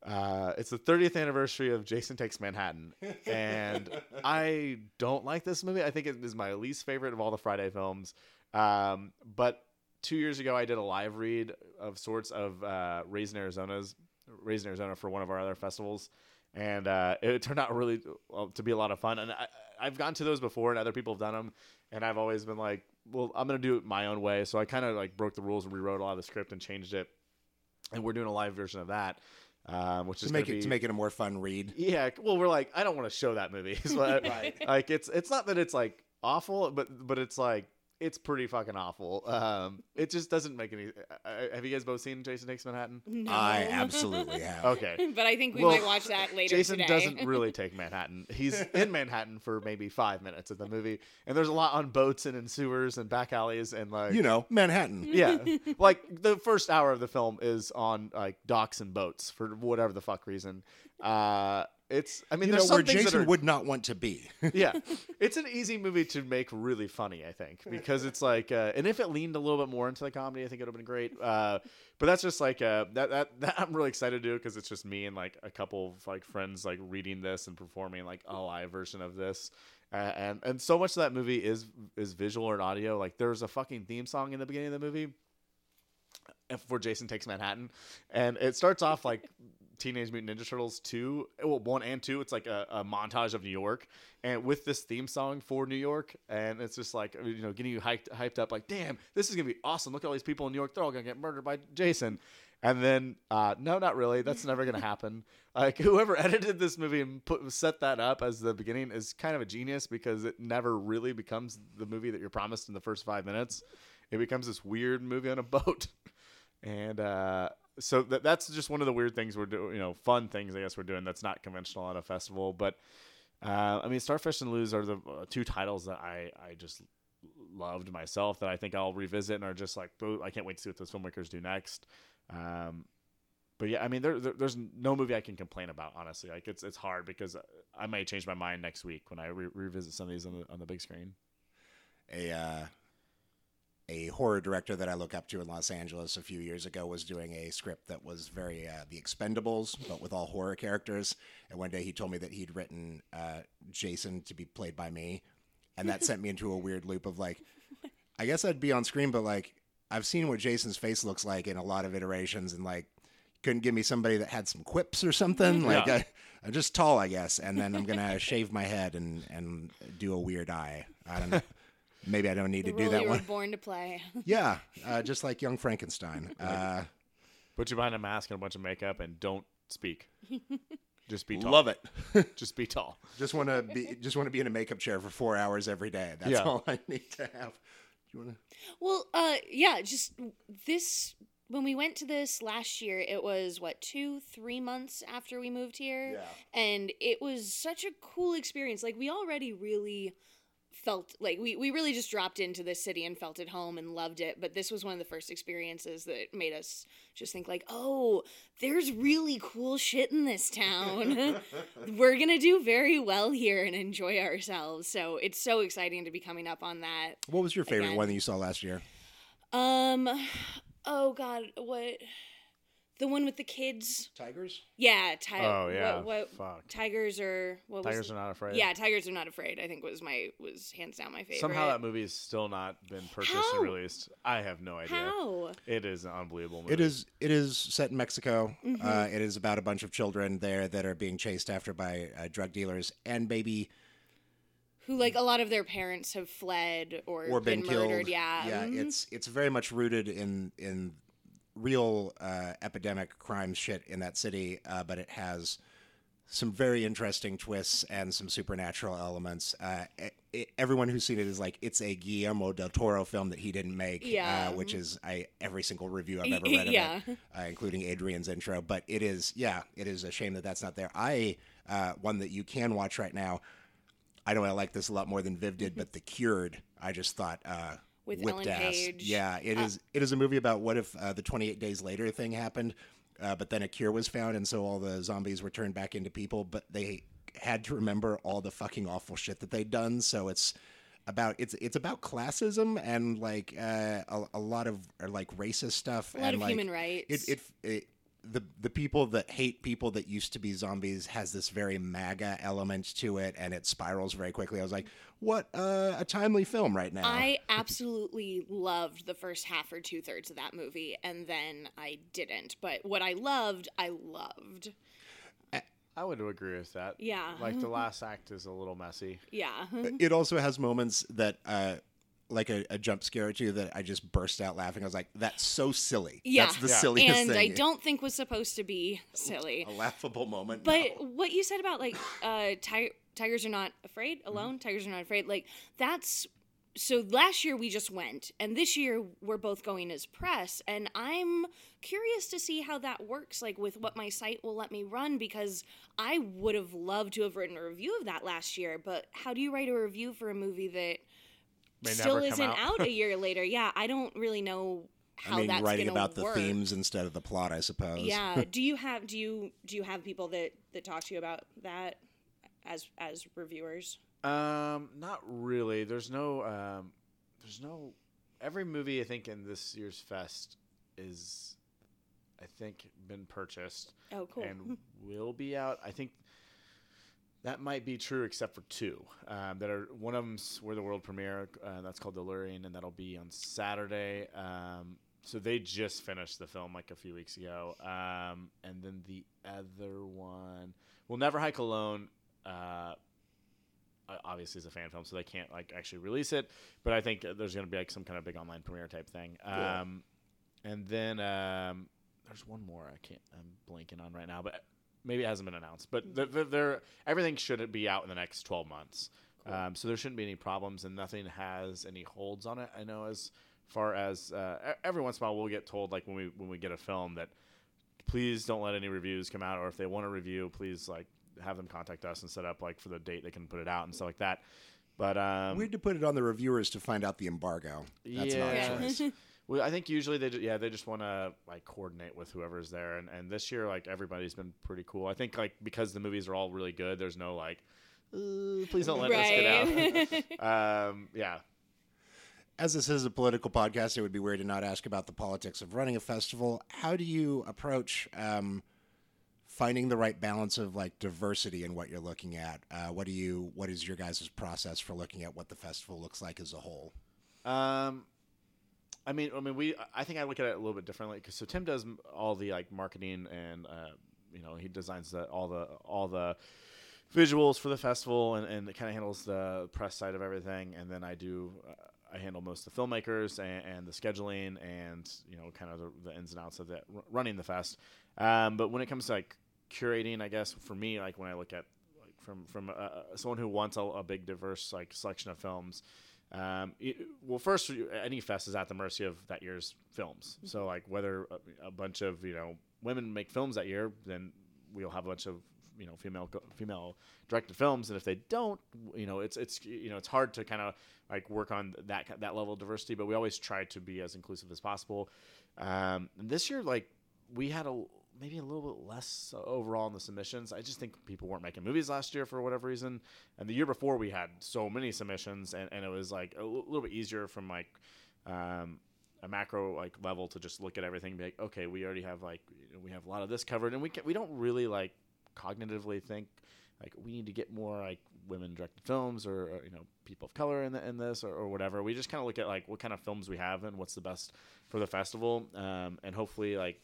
uh, it's the 30th anniversary of Jason Takes Manhattan, and I don't like this movie. I think it is my least favorite of all the Friday films. Um, but two years ago, I did a live read of sorts of uh, Raising Arizona's Raising Arizona for one of our other festivals, and uh, it turned out really well, to be a lot of fun. And I, I've gone to those before, and other people have done them, and I've always been like, well, I'm gonna do it my own way. So I kind of like broke the rules and rewrote a lot of the script and changed it, and we're doing a live version of that, um, which to is make gonna it be, to make it a more fun read. yeah. Well, we're like, I don't want to show that movie. So I- Right. Like it's it's not that it's like awful, but but it's like it's pretty fucking awful. Um, it just doesn't make any. Uh, have you guys both seen Jason Takes Manhattan? No. I absolutely have. Okay. but I think we Well, might watch that later Jason today. doesn't really take Manhattan. He's in Manhattan for maybe five minutes of the movie, and there's a lot on boats and in sewers and back alleys and like You know, Manhattan. yeah, like the first hour of the film is on like docks and boats for whatever the fuck reason. Uh, it's I mean, You know there's where some things Jason that are, would not want to be. yeah, it's an easy movie to make really funny. I think because it's like, uh, and if it leaned a little bit more into the comedy, I think it would have been great. Uh, but that's just like uh, that, that. That I'm really excited to do because it's just me and like a couple of like friends like reading this and performing like a live version of this. Uh, and and so much of that movie is is visual and audio. Like there's a fucking theme song in the beginning of the movie for Jason Takes Manhattan, and it starts off like Teenage Mutant Ninja Turtles two, well one and two. It's like a, a montage of New York, and with this theme song for New York, and it's just like you know getting you hyped hyped up. Like, damn, this is gonna be awesome. Look at all these people in New York. They're all gonna get murdered by Jason. And then, uh, no, not really. That's never gonna happen. Like whoever edited this movie and put set that up as the beginning is kind of a genius because it never really becomes the movie that you're promised in the first five minutes. It becomes this weird movie on a boat and uh, so that, that's just one of the weird things we're doing. You know, fun things I guess we're doing that's not conventional at a festival. But uh, I mean, Starfish and Luz are the uh, two titles that I I just loved myself that I think I'll revisit and are just like, "Boo, I can't wait to see what those filmmakers do next. Um, but yeah, I mean, there, there, there's no movie I can complain about. Honestly, like it's it's hard because I might change my mind next week when I re- revisit some of these on the on the big screen. A uh, a horror director that I look up to in Los Angeles a few years ago was doing a script that was very uh, The Expendables, but with all horror characters. And one day he told me that he'd written uh, Jason to be played by me, and that sent me into a weird loop of like, I guess I'd be on screen, but like I've seen what Jason's face looks like in a lot of iterations, and like couldn't give me somebody that had some quips or something. Like Yeah. I, I'm just tall, I guess, and then I'm gonna shave my head and and do a weird eye. I don't know. Maybe I don't need to The do role that you were one. born to play. Yeah, uh, just like young Frankenstein. Uh, Put you behind a mask and a bunch of makeup and don't speak. Just be tall. love it. Just be tall. just want to be just want to be in a makeup chair for four hours every day. That's Yeah. all I need to have. Do you want to? Well, uh, yeah, just this. When we went to this last year, it was what two, three months after we moved here, Yeah. and it was such a cool experience. Like we already really felt like we we really just dropped into this city and felt at home and loved it. But this was one of the first experiences that made us just think like, oh, there's really cool shit in this town. We're gonna do very well here and enjoy ourselves. So it's so exciting to be coming up on that. What was your favorite Again. one that you saw last year? Um, oh God, what? The one with the kids? Tigers. Yeah, ti- Oh yeah. What, what Fuck. tigers are? What was Tigers the- are not afraid. Yeah, tigers are not afraid. I think was my was hands down my favorite. Somehow that movie has still not been purchased How? and released. I have no idea. How? It is an unbelievable movie. It is. It is set in Mexico. Mm-hmm. Uh, it is about a bunch of children there that are being chased after by uh, drug dealers and maybe Who like a lot of their parents have fled or, or been, killed. murdered. Yeah. yeah. mhm. It's it's very much rooted in in real uh, epidemic crime shit in that city, uh, but it has some very interesting twists and some supernatural elements. Uh, it, everyone who's seen it is like it's a Guillermo del Toro film that he didn't make, Yeah. uh, which is I every single review I've ever read of Yeah. it, uh, including Adrian's intro. But it is, yeah, it is a shame that that's not there. I uh, one that you can watch right now. I know I like this a lot more than Viv did, but The Cured, I just thought uh, With whipped Ellen ass. Page. Yeah, it is. It is a movie about what if uh, the 28 days later thing happened, uh, but then a cure was found, and so all the zombies were turned back into people, but they had to remember all the fucking awful shit that they'd done. So it's about it's it's about classism and like uh, a, a lot of like racist stuff A lot and of like, human rights. it, it, it the the people that hate people that used to be zombies has this very MAGA element to it, and it spirals very quickly. I was like, "What uh, a timely film right now!" I absolutely loved the first half or two thirds of that movie, and then I didn't. But what I loved, I loved. I would agree with that. Yeah. Like the last act is a little messy. Yeah. it also has moments that, uh, like a, a jump scare or two, that I just burst out laughing. I was like, "That's so silly! Yeah. That's the Yeah. silliest and thing." I don't think was supposed to be silly. a laughable moment. But no. what you said about like uh ti- tigers are not afraid Mm-hmm. alone, tigers are not afraid. Like that's so last year we just went and this year we're both going as press and I'm curious to see how that works like with what my site will let me run because I would have loved to have written a review of that last year, but how do you write a review for a movie that May still never come isn't out. out. a year later? Yeah, I don't really know how I mean, that's writing gonna about the themes instead of the plot, I suppose. Yeah. do you have do you do you have people that that talk to you about that as as reviewers? Um, not really. There's no. Um, there's no. Every movie I think in this year's fest is, I think, been purchased Oh, cool. and will be out. I think that might be true, except for two um, that are. One of them's where the world premiere. Uh, that's called Delirium, and that'll be on Saturday. Um, so they just finished the film like a few weeks ago. Um, and then the other one, "We'll Never Hike Alone. Uh, obviously is a fan film, so they can't like actually release it. But I think there's going to be like some kind of big online premiere type thing. Um, and then um, there's one more I can't I'm blanking on right now, but maybe it hasn't been announced. But they're, they're, they're everything should be out in the next 12 months. Um, so there shouldn't be any problems, and nothing has any holds on it. I know as far as uh, every once in a while we'll get told like when we when we get a film that please don't let any reviews come out, or if they want a review, please like have them contact us and set up like for the date they can put it out and stuff like that. But um, Weird to put it on the reviewers to find out the embargo. That's not Yeah. a choice. Well, I think usually they yeah they just want to like coordinate with whoever's there, and, and this year like everybody's been pretty cool. I think like because the movies are all really good, there's no like, "Uh, please don't let us get out. um, yeah, As this is a political podcast, it would be weird to not ask about the politics of running a festival. How do you approach um, finding the right balance of like diversity in what you're looking at? Uh, what do you? What is your guys' process for looking at what the festival looks like as a whole? Um, I mean, I mean, we. I think I look at it a little bit differently because so Tim does all the like marketing and uh, you know he designs the all the all the visuals for the festival and and kind of handles the press side of everything, and then I do. Uh, I handle most of the filmmakers and, and the scheduling and you know kind of the, the ins and outs of that r- running the fest. Um, but when it comes to like curating, I guess for me, like when I look at like from from uh, someone who wants a, a big diverse like selection of films. Um, it- well, first, any fest is at the mercy of that year's films. So, like, whether a, a bunch of you know women make films that year, then we'll have a bunch of you know female female directed films, and if they don't, you know, it's it's you know it's hard to kind of like work on that that level of diversity. But we always try to be as inclusive as possible. Um, and this year, like, we had a maybe a little bit less overall in the submissions. I just think people weren't making movies last year for whatever reason. And the year before, we had so many submissions, and, and it was like a l- little bit easier from like um, a macro like level to just look at everything, and be like, okay, we already have like we have a lot of this covered, and we can, we don't really like cognitively think like we need to get more like women directed films or, or, you know people of color in, the, in this or, or whatever. We just kind of look at like what kind of films we have and what's the best for the festival, um, and hopefully like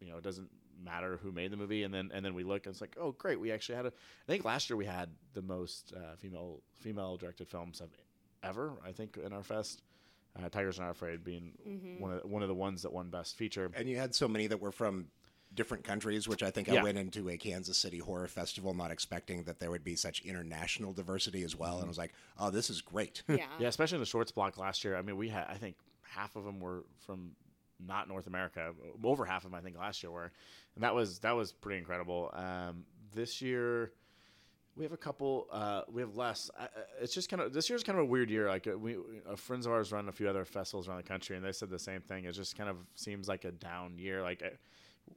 you know it doesn't matter who made the movie and then and then we look and it's like oh great we actually had a i think last year we had the most uh, female female directed films of ever i think in our fest uh, tigers are not afraid being one of the, one of the ones that won best feature And you had so many that were from different countries, which I think I went into a Kansas City horror festival not expecting that there would be such international diversity as well. And I was like, oh, this is great. Yeah. yeah especially in the shorts block last year i mean we had i think half of them were from not north america over half of them i think last year were and that was that was pretty incredible um, this year we have a couple. Uh, we have less. Uh, it's just kind of this year's kind of a weird year. Like uh, we, uh, friends of ours run a few other festivals around the country, and they said the same thing. It just kind of seems like a down year. Like uh,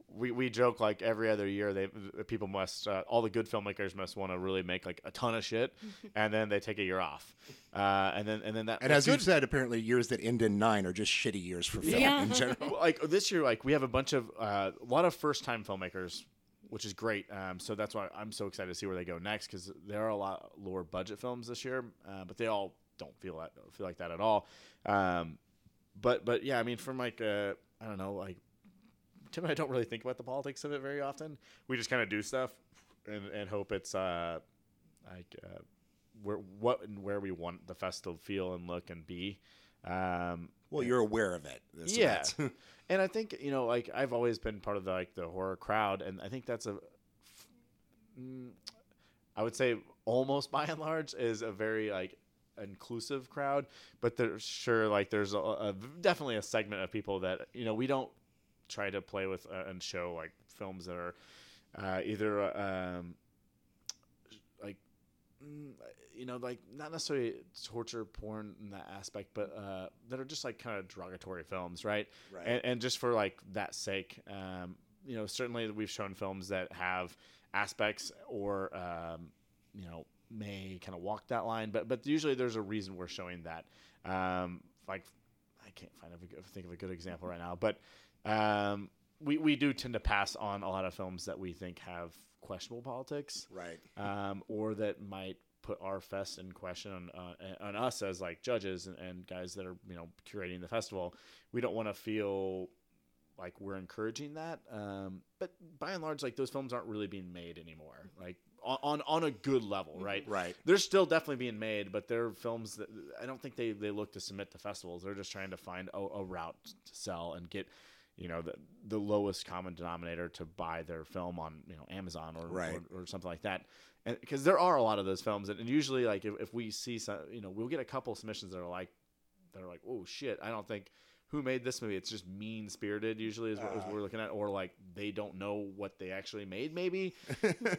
we, we joke like every other year, they people must uh, all the good filmmakers must want to really make like a ton of shit, and then they take a year off, uh, and then and then that And as good. you've said, apparently years that end in nine are just shitty years for film Yeah. in general. Like this year, like we have a bunch of uh, a lot of first time filmmakers, which is great. Um, so that's why I'm so excited to see where they go next because there are a lot lower budget films this year, uh, but they all don't feel that feel like that at all. Um, but but yeah, I mean, from like uh, I don't know, like Tim and I don't really think about the politics of it very often. We just kind of do stuff and and hope it's uh, like uh, where what and where we want the festival to feel and look and be. Um, Well, you're aware of it. yeah, and I think you know, like I've always been part of the like the horror crowd, and I think that's a, mm, I would say almost by and large is a very like inclusive crowd, but there's sure like there's a, a definitely a segment of people that you know we don't try to play with uh, and show like films that are uh, either uh, um, like mm, you know like not necessarily torture porn in that aspect but uh, that are just like kind of derogatory films right Right. and, and just for like that sake um, you know certainly we've shown films that have aspects or um, you know may kind of walk that line but but usually there's a reason we're showing that um, like I can't find a, think of a good example right now but um, we, we do tend to pass on a lot of films that we think have questionable politics right. um, or that might put our fest in question on, uh, on us as like judges and, and guys that are you know curating the festival. We don't want to feel like we're encouraging that. Um, but by and large, like those films aren't really being made anymore. Like on on, a good level, right? Right. They're still definitely being made, but they're films that I don't think they, they look to submit to festivals. They're just trying to find a, a route to sell and get, you know, the the lowest common denominator to buy their film on you know Amazon or Right. or, or something like that. Because there are a lot of those films, and, and usually like if, if we see some, you know, we'll get a couple submissions that are like that are like, oh shit, I don't think who made this movie? It's just mean spirited. Usually is what, what we're looking at, or like they don't know what they actually made, maybe.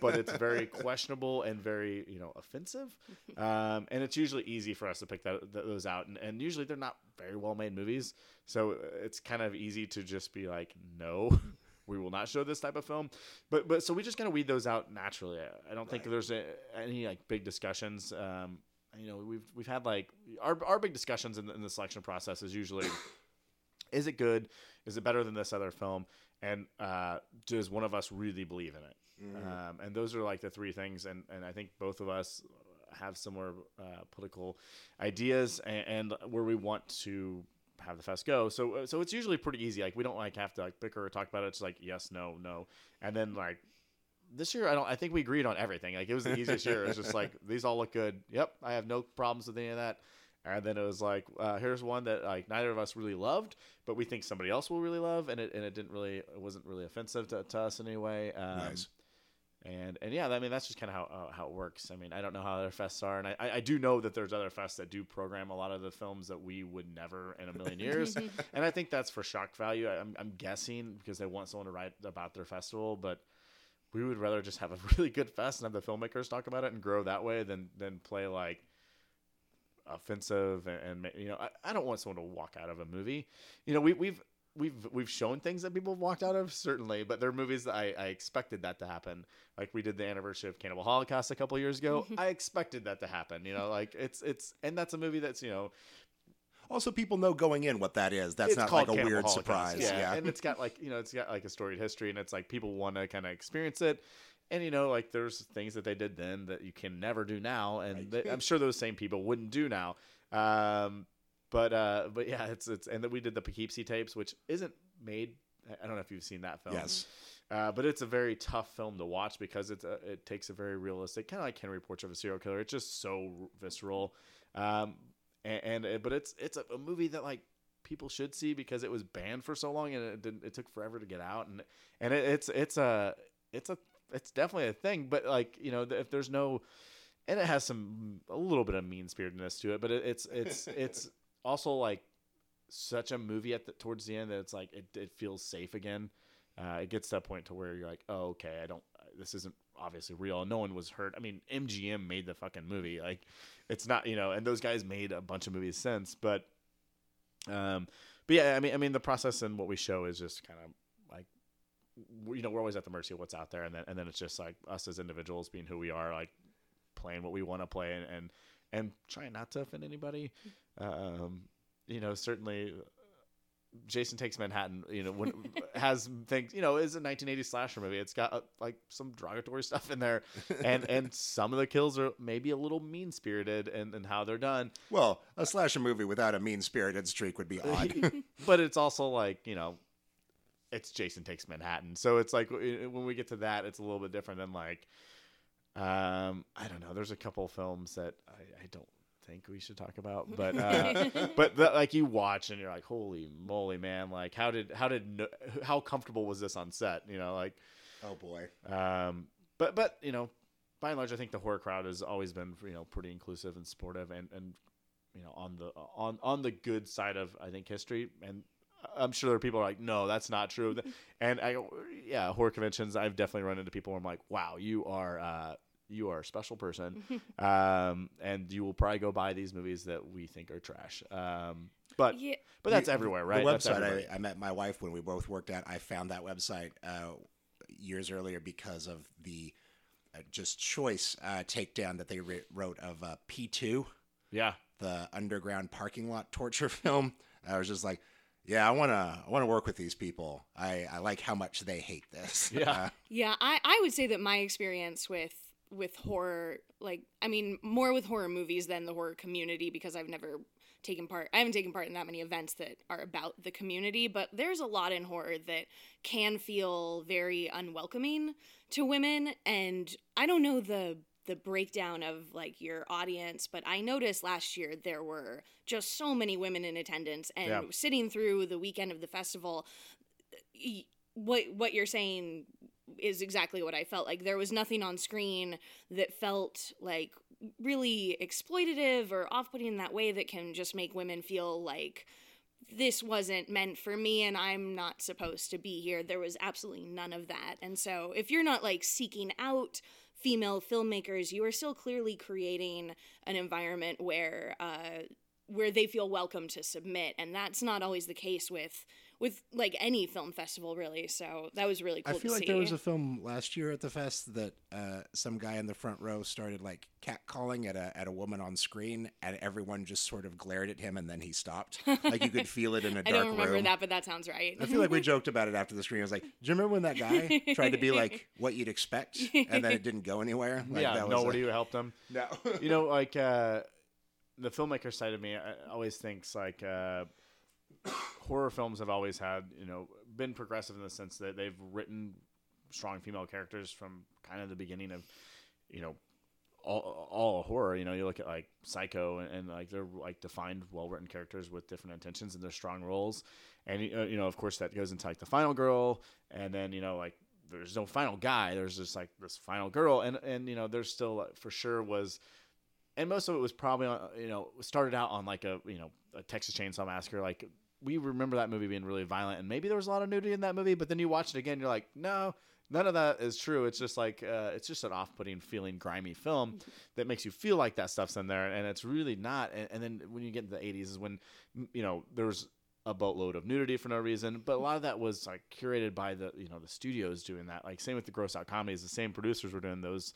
but it's very questionable and very you know offensive. Um, and it's usually easy for us to pick that, th- those out, and, and usually they're not very well made movies, so it's kind of easy to just be like, no. We will not show this type of film, but but so we just kind of weed those out naturally. I don't think there's a, any like big discussions. Um, you know, we've we've had like our our big discussions in the, in the selection process is usually is it good? Is it better than this other film? And uh, does one of us really believe in it? Um, and those are like the three things. And, and I think both of us have similar uh, political ideas and, and where we want to have the fest go. So uh, so it's usually pretty easy. Like we don't like have to like bicker or talk about it. It's like yes, no, no, and then like this year I don't. I think we agreed on everything. Like it was the easiest year. It was just like these all look good. Yep, I have no problems with any of that. And then it was like, uh, here's one that like neither of us really loved, but we think somebody else will really love, and it and it didn't really, it wasn't really offensive to, to us in any way. Um, Nice. And and yeah, I mean that's just kind of how uh, how it works. I mean, I don't know how other fests are, and I, I I do know that there's other fests that do program a lot of the films that we would never in a million years, and I think that's for shock value. I, I'm I'm guessing because they want someone to write about their festival, but we would rather just have a really good fest and have the filmmakers talk about it and grow that way than than play like offensive and, and you know I, I don't want someone to walk out of a movie you know we, we've we've we've shown things that people have walked out of certainly but there are movies that I, I expected that to happen like we did the anniversary of cannibal holocaust a couple of years ago i expected that to happen you know like it's it's and that's a movie that's you know Also, people know going in what that is. That's it's not like a Cannibal weird Holocaust. surprise. Yeah. and it's got like you know, it's got like a storied history, and it's like people want to kind of experience it. And you know, like there's things that they did then that you can never do now, and that I'm sure those same people wouldn't do now. Um, but uh, but yeah, it's it's and then we did the Poughkeepsie tapes, which isn't made. I don't know if you've seen that film. Yes. Uh, but it's a very tough film to watch because it's a, it takes a very realistic, kind of like Henry Portrait of a Serial Killer. It's just so visceral, um, and, and it- but it's it's a, a movie that like people should see because it was banned for so long and it didn't, it took forever to get out and and it, it's it's a it's a it's definitely a thing. But like you know, if there's no and it has some a little bit of mean spiritedness to it, but it, it's it's it's also like such a movie at the towards the end that it's like it, it feels safe again. Uh, it gets to that point to where you're like, oh, okay, I don't. This isn't obviously real. No one was hurt. I mean, MGM made the fucking movie. Like, it's not you know, and those guys made a bunch of movies since. But, um, but yeah, I mean, I mean, the process and what we show is just kind of you know, we're always at the mercy of what's out there, and then and then it's just like us as individuals being who we are, like playing what we want to play, and and and trying not to offend anybody. Um, you know, certainly Jason Takes Manhattan, you know, when, has things, you know, is a 1980s slasher movie. It's got uh, like some derogatory stuff in there, and and some of the kills are maybe a little mean spirited and and how they're done. Well, a slasher movie without a mean spirited streak would be odd. but it's also like you know, it's Jason Takes Manhattan, so it's like when we get to that, it's a little bit different than like, um, I don't know. There's a couple films that I, I don't think we should talk about, but uh, but that, like you watch and you're like, holy moly, man! Like how did how did no- how comfortable was this on set? You know, like oh boy. um, but but you know, by and large, I think the horror crowd has always been you know pretty inclusive and supportive, and and you know on the on on the good side of I think history. And I'm sure there are people who are like, no, that's not true. And I yeah, horror conventions. I've definitely run into people where I'm like, wow, you are. Uh, you are a special person, um, and you will probably go buy these movies that we think are trash. Um, but Yeah. but that's You- everywhere, right? The website everybody. I, I met my wife when we both worked at. I found that website uh, years earlier because of the uh, just choice uh, takedown that they ri wrote of uh, P2, yeah, the underground parking lot torture film. I was just like, yeah, I want to I want to work with these people. I, I like how much they hate this. Yeah. Uh, Yeah, I, I would say that my experience with with horror, like I mean, more with horror movies than the horror community because I've never taken part. I haven't taken part in that many events that are about the community, but there's a lot in horror that can feel very unwelcoming to women and I don't know the the breakdown of like your audience, but I noticed last year there were just so many women in attendance and Yeah. sitting through the weekend of the festival what what you're saying is exactly what I felt like. There was nothing on screen that felt like really exploitative or off-putting in that way that can just make women feel like this wasn't meant for me and I'm not supposed to be here. There was absolutely none of that. And so if you're not like seeking out female filmmakers, you are still clearly creating an environment where uh, where they feel welcome to submit, and that's not always the case with with like any film festival really. So that was really cool. I feel to like see. there was a film last year at the fest that uh, some guy in the front row started like catcalling at a at a woman on screen, and everyone just sort of glared at him, and then he stopped. Like you could feel it in a I dark room i don't remember room. that, but that sounds right. I feel like we joked about it after the screen. I was like, "Do you remember when that guy tried to be like what you'd expect, and then it didn't go anywhere?" Like, yeah, that was nobody a- helped him. no. you know, like uh, the filmmaker side of me uh, always thinks like uh, horror films have always had, you know, been progressive in the sense that they've written strong female characters from kind of the beginning of, you know, all, all horror. You know, you look at like Psycho and, and like they're like defined, well written characters with different intentions and their strong roles, and uh, you know, of course, that goes into like the final girl, and then you know, like there's no final guy. There's just like this final girl, and and you know, there's still uh, for sure was and most of it was probably on, you know started out on like a you know a Texas Chainsaw Massacre. Like we remember that movie being really violent, and maybe there was a lot of nudity in that movie. But then you watch it again, you're like, no, none of that is true. It's just like uh, it's just an off-putting, feeling grimy film that makes you feel like that stuff's in there, and it's really not. And, and then when you get into the '80s, is when you know there's a boatload of nudity for no reason, but a lot of that was like curated by the you know the studios doing that. Like same with the gross out comedies, the same producers were doing those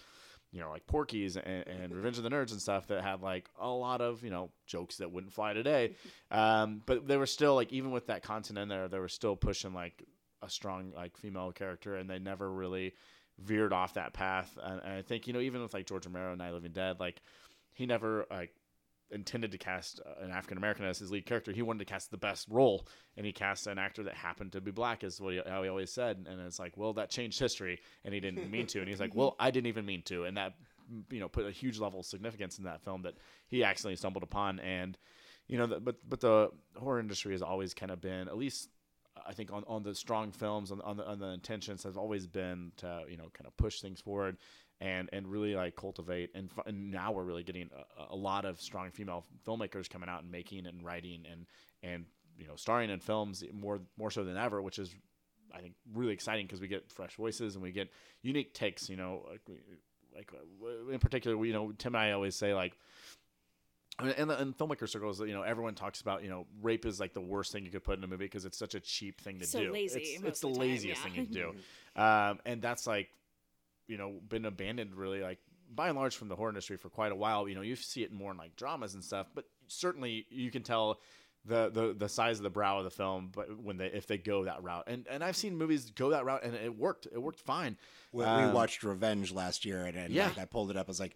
you know, like Porky's and, and Revenge of the Nerds and stuff that had like a lot of, you know, jokes that wouldn't fly today. Um, but they were still like, even with that content in there, they were still pushing like a strong like female character, and they never really veered off that path. And, and I think you know, even with like George Romero, and the Living Dead, like he never like intended to cast uh, an African American as his lead character. He wanted to cast the best role, and he cast an actor that happened to be black, is what he, how he always said. And it's like, well, that changed history, and he didn't mean to. And he's like, well, I didn't even mean to, and that you know put a huge level of significance in that film that he accidentally stumbled upon. And you know, the, but but the horror industry has always kind of been at least. I think on, on the strong films on, on the on the intentions has always been to you know kind of push things forward and and really like cultivate and, f- and now we're really getting a, a lot of strong female filmmakers coming out and making and writing and and you know starring in films more more so than ever which is I think really exciting because we get fresh voices and we get unique takes you know like, like uh, in particular we, you know Tim and I always say like in the in filmmaker circles, you know, everyone talks about, you know, rape is like the worst thing you could put in a movie because it's such a cheap thing to So do. lazy It's, it's the the time, laziest yeah. thing you can do, um, and that's like, you know, been abandoned really, like by and large from the horror industry for quite a while. You know, you see it more in like dramas and stuff, but certainly you can tell the the the size of the brow of the film, but when they if they go that route, and and I've seen movies go that route and it worked, it worked fine. We, Um, we watched Revenge last year, and, and Yeah. like, I pulled it up. I was like,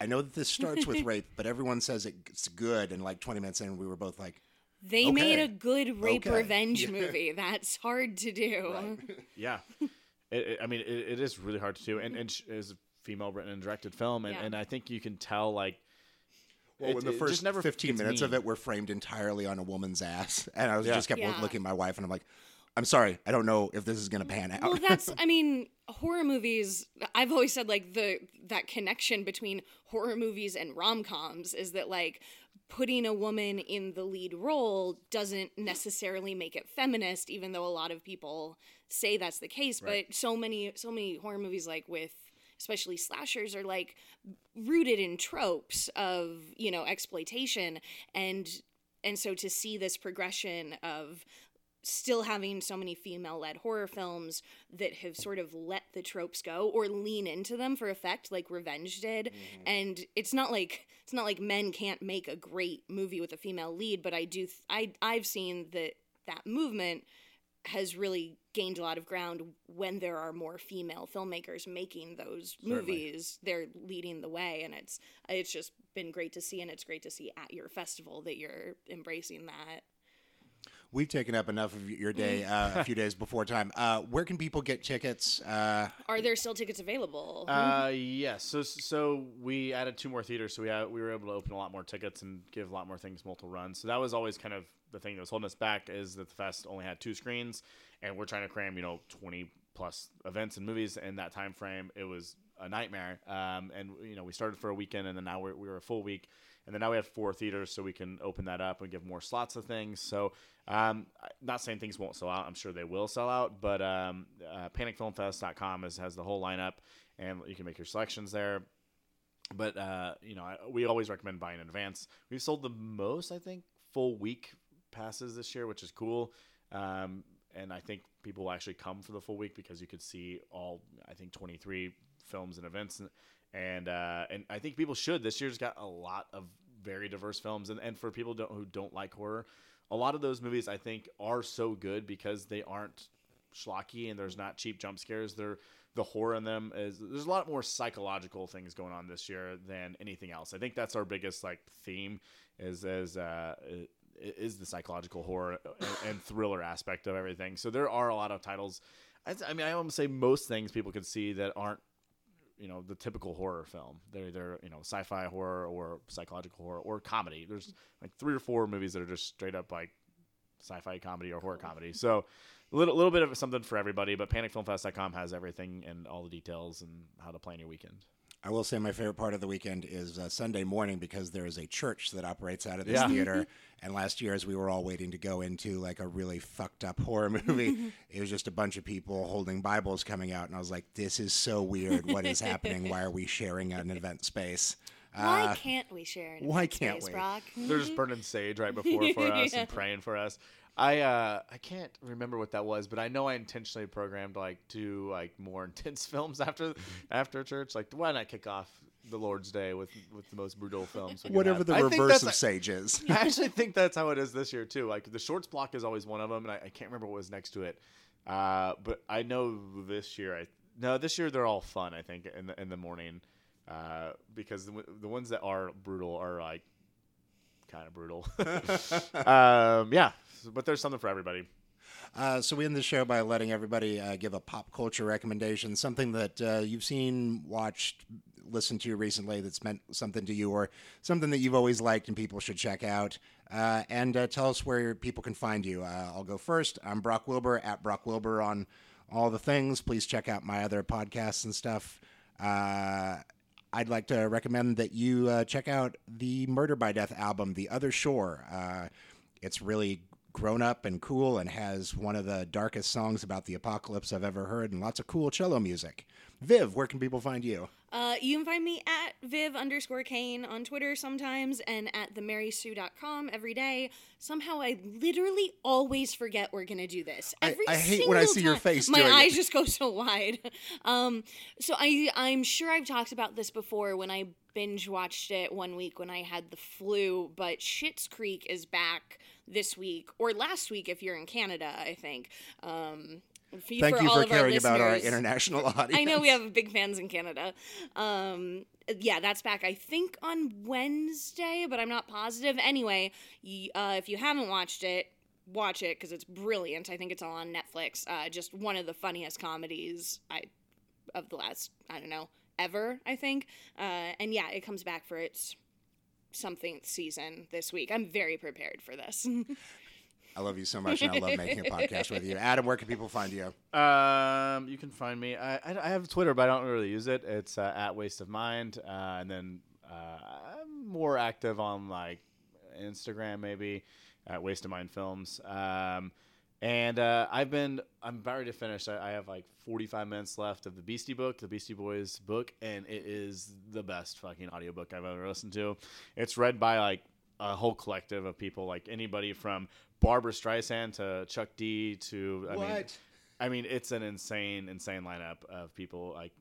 I know that this starts with rape, but everyone says it's good. And like 20 minutes in, we were both like, They made a good rape Okay. revenge Yeah. movie. That's hard to do. Yeah, it, it- I mean, it, it is really hard to do, and mm-hmm. and sh- is a female written and directed film, and, Yeah. and I think you can tell like. well, it- when the just first never 15 gets minutes of it were framed entirely on a woman's ass. And I was Yeah. just kept Yeah. looking at my wife, and I'm like, I'm sorry, I don't know if this is going to pan out. Well, that's I mean, horror movies I've always said like the that connection between horror movies and rom-coms is that like putting a woman in the lead role doesn't necessarily make it feminist even though a lot of people say that's the case, Right. but so many so many horror movies like with especially slashers are like rooted in tropes of, you know, exploitation. And and so to see this progression of still having so many female led horror films that have sort of let the tropes go or lean into them for effect like revenge did. Mm-hmm. And it's not like it's not like men can't make a great movie with a female lead but i do th- i i've seen that that movement has really gained a lot of ground when there are more female filmmakers making those Certainly. movies they're leading the way and it's it's just been great to see and it's great to see at your festival that you're embracing that We've taken up enough of your day uh, a few days before time. Uh, where can people get tickets? Uh, Are there still tickets available? Uh, yes. So so we added two more theaters, so we had, we were able to open a lot more tickets and give a lot more things multiple runs. So that was always kind of the thing that was holding us back is that the fest only had two screens, and we're trying to cram you know twenty plus events and movies in that time frame. It was a nightmare. Um, and you know, we started for a weekend, and then now we're, we were a full week, and then now we have four theaters, so we can open that up and give more slots of things. So, um, not saying things won't sell out. I'm sure they will sell out, but um, uh, PanicFilmFest.com is, has the whole lineup, and you can make your selections there. But uh, you know, I, we always recommend buying in advance. We've sold the most, I think, full week passes this year, which is cool. Um, and I think people will actually come for the full week because you could see all I think 23 films and events and and, uh, and I think people should. This year's got a lot of very diverse films and, and for people don't, who don't like horror, a lot of those movies I think are so good because they aren't schlocky and there's not cheap jump scares. They're the horror in them is there's a lot more psychological things going on this year than anything else. I think that's our biggest like theme is as uh, is the psychological horror and, thriller aspect of everything. So there are a lot of titles. I, mean, I to say most things people can see that aren't, you know, the typical horror film. They're either you know sci-fi horror or psychological horror or comedy. There's like three or four movies that are just straight up like sci-fi comedy or horror comedy. So a little, little bit of something for everybody. But PanicFilmFest.com has everything and all the details and how to plan your weekend. I will say my favorite part of the weekend is uh, Sunday morning because there is a church that operates out of this Yeah. theater. And last year, as we were all waiting to go into like a really fucked up horror movie, it was just a bunch of people holding Bibles coming out, and I was like, "This is so weird. What is happening? Why are we sharing an event space?" Why Uh, can't we share? An why event can't space, we? Brock? They're just burning sage right before for us Yeah. and praying for us. I uh I can't remember what that was, but I know I intentionally programmed like do like more intense films after after church. Like why not kick off the Lord's Day with with the most brutal films? Whatever the I reverse of sage is. I actually think that's how it is this year too. Like the shorts block is always one of them, and I, I can't remember what was next to it. Uh, but I know this year, I no, this year they're all fun. I think in the in the morning, uh, because the, the ones that are brutal are like kind of brutal. um, yeah, but there's something for everybody. Uh, so we end the show by letting everybody uh, give a pop culture recommendation, something that uh, you've seen, watched, listened to recently that's meant something to you, or something that you've always liked and people should check out. Uh, and uh, tell us where people can find you. Uh, I'll go first. I'm Brock Wilbur at Brock Wilbur on all the things. Please check out my other podcasts and stuff. I'd like to recommend that you check out the Murder by Death album, The Other Shore. It's really grown up and cool and has one of the darkest songs about the apocalypse I've ever heard and lots of cool cello music. Viv, where can people find you? Uh, you can find me at Viv underscore Kane on Twitter sometimes and at themarysue.com every day. Somehow I literally always forget we're going to do this. I- Every I hate when I see your face My eyes it. just go so wide. Um, so I, I'm sure I've talked about this before when I binge watched it one week when I had the flu, but Schitt's Creek is back this week or last week if you're in Canada, I think. Um, Thank for you all for of our caring about our international audience. I know we have big fans in Canada. Um, yeah, that's back. I think on Wednesday, but I'm not positive. Anyway, uh, if you haven't watched it, watch it because it's brilliant. I think it's all on Netflix. Uh, just one of the funniest comedies I of the last I don't know ever. I think. Uh, and yeah, it comes back for its something season this week. I'm very prepared for this. I love you so much, and I love making a podcast with you. Adam, where can people find you? Um, you can find me. I, I, I have Twitter, but I don't really use it. It's uh, at Waste of Mind, uh, and then uh, I'm more active on like Instagram, maybe at Waste of Mind Films. Um, and uh, I've been I'm about ready to finish. I, I have like 45 minutes left of the Beastie book, the Beastie Boys book, and it is the best fucking audiobook I've ever listened to. It's read by like a whole collective of people, like anybody from Barbara Streisand to Chuck D to I mean, I mean, it's an insane, insane lineup of people. Like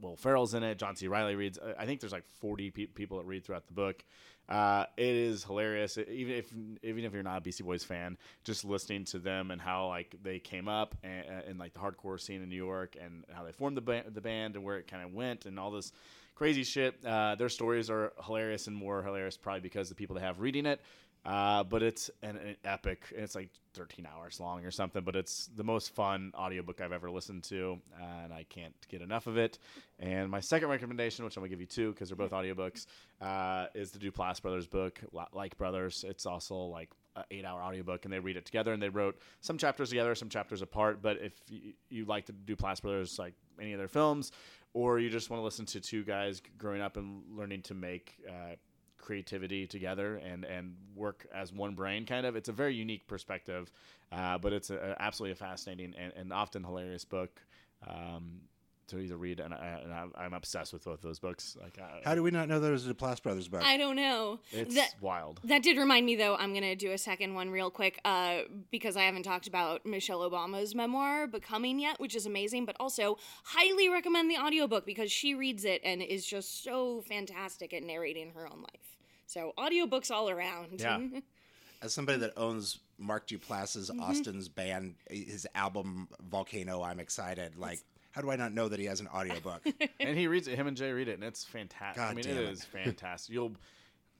Will Ferrell's in it. John C. Reilly reads. uh, I think there's like 40 pe- people that read throughout the book. Uh, it is hilarious. It- even if even if you're not a Beastie Boys fan, just listening to them and how like they came up and, and like the hardcore scene in New York and how they formed the band, the band and where it kind of went and all this crazy shit. Uh, their stories are hilarious and more hilarious probably because the people they have reading it. Uh, but it's an, an epic. It's like 13 hours long or something, but it's the most fun audiobook I've ever listened to, and I can't get enough of it. And my second recommendation, which I'm gonna give you two because they're both audiobooks, uh, is the Duplass Brothers book, Like Brothers. It's also like an eight hour audiobook and they read it together and they wrote some chapters together, some chapters apart. But if you, you like to do Duplass Brothers like any of their films, or you just want to listen to two guys growing up and learning to make uh, creativity together and and work as one brain kind of it's a very unique perspective uh, but it's a, a absolutely a fascinating and, and often hilarious book um, to either read and, I, and I'm- I'm obsessed with both those books like uh, How do we not know there was a Duplass Brothers book? I don't know. it's That- wild That did remind me, though, I'm going to do a second one real quick uh, because I haven't talked about Michelle Obama's memoir, Becoming, yet, which is amazing, but also highly recommend the audiobook because she reads it and is just so fantastic at narrating her own life. So, audiobooks all around. Yeah. As somebody that owns Mark Duplass's Mm-hmm. Austin's band, his album Volcano, I'm excited. Like, how do I not know that he has an audiobook? and he reads it him and Jay read it and it's fantastic I God mean damn it it. is fantastic you'll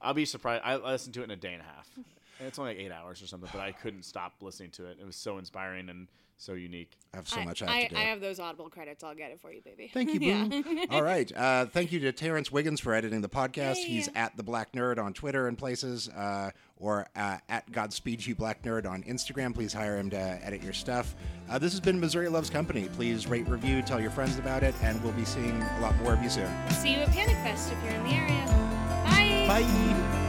I'll be surprised I listened to it in a day and a half and it's only like eight hours or something but I couldn't stop listening to it it was so inspiring and so unique I have so I, much I have I, to do. I have those Audible credits. I'll get it for you, baby. Thank you, Boo. All right. Uh, thank you to Terrence Wiggins for editing the podcast. Yay. He's at the Black Nerd on Twitter and places, uh, or uh, at Godspeed You Black Nerd on Instagram. Please hire him to edit your stuff. Uh, this has been Missouri Loves Company. Please rate, review, tell your friends about it, and we'll be seeing a lot more of you soon. See you at Panic Fest if you're in the area. Bye. Bye.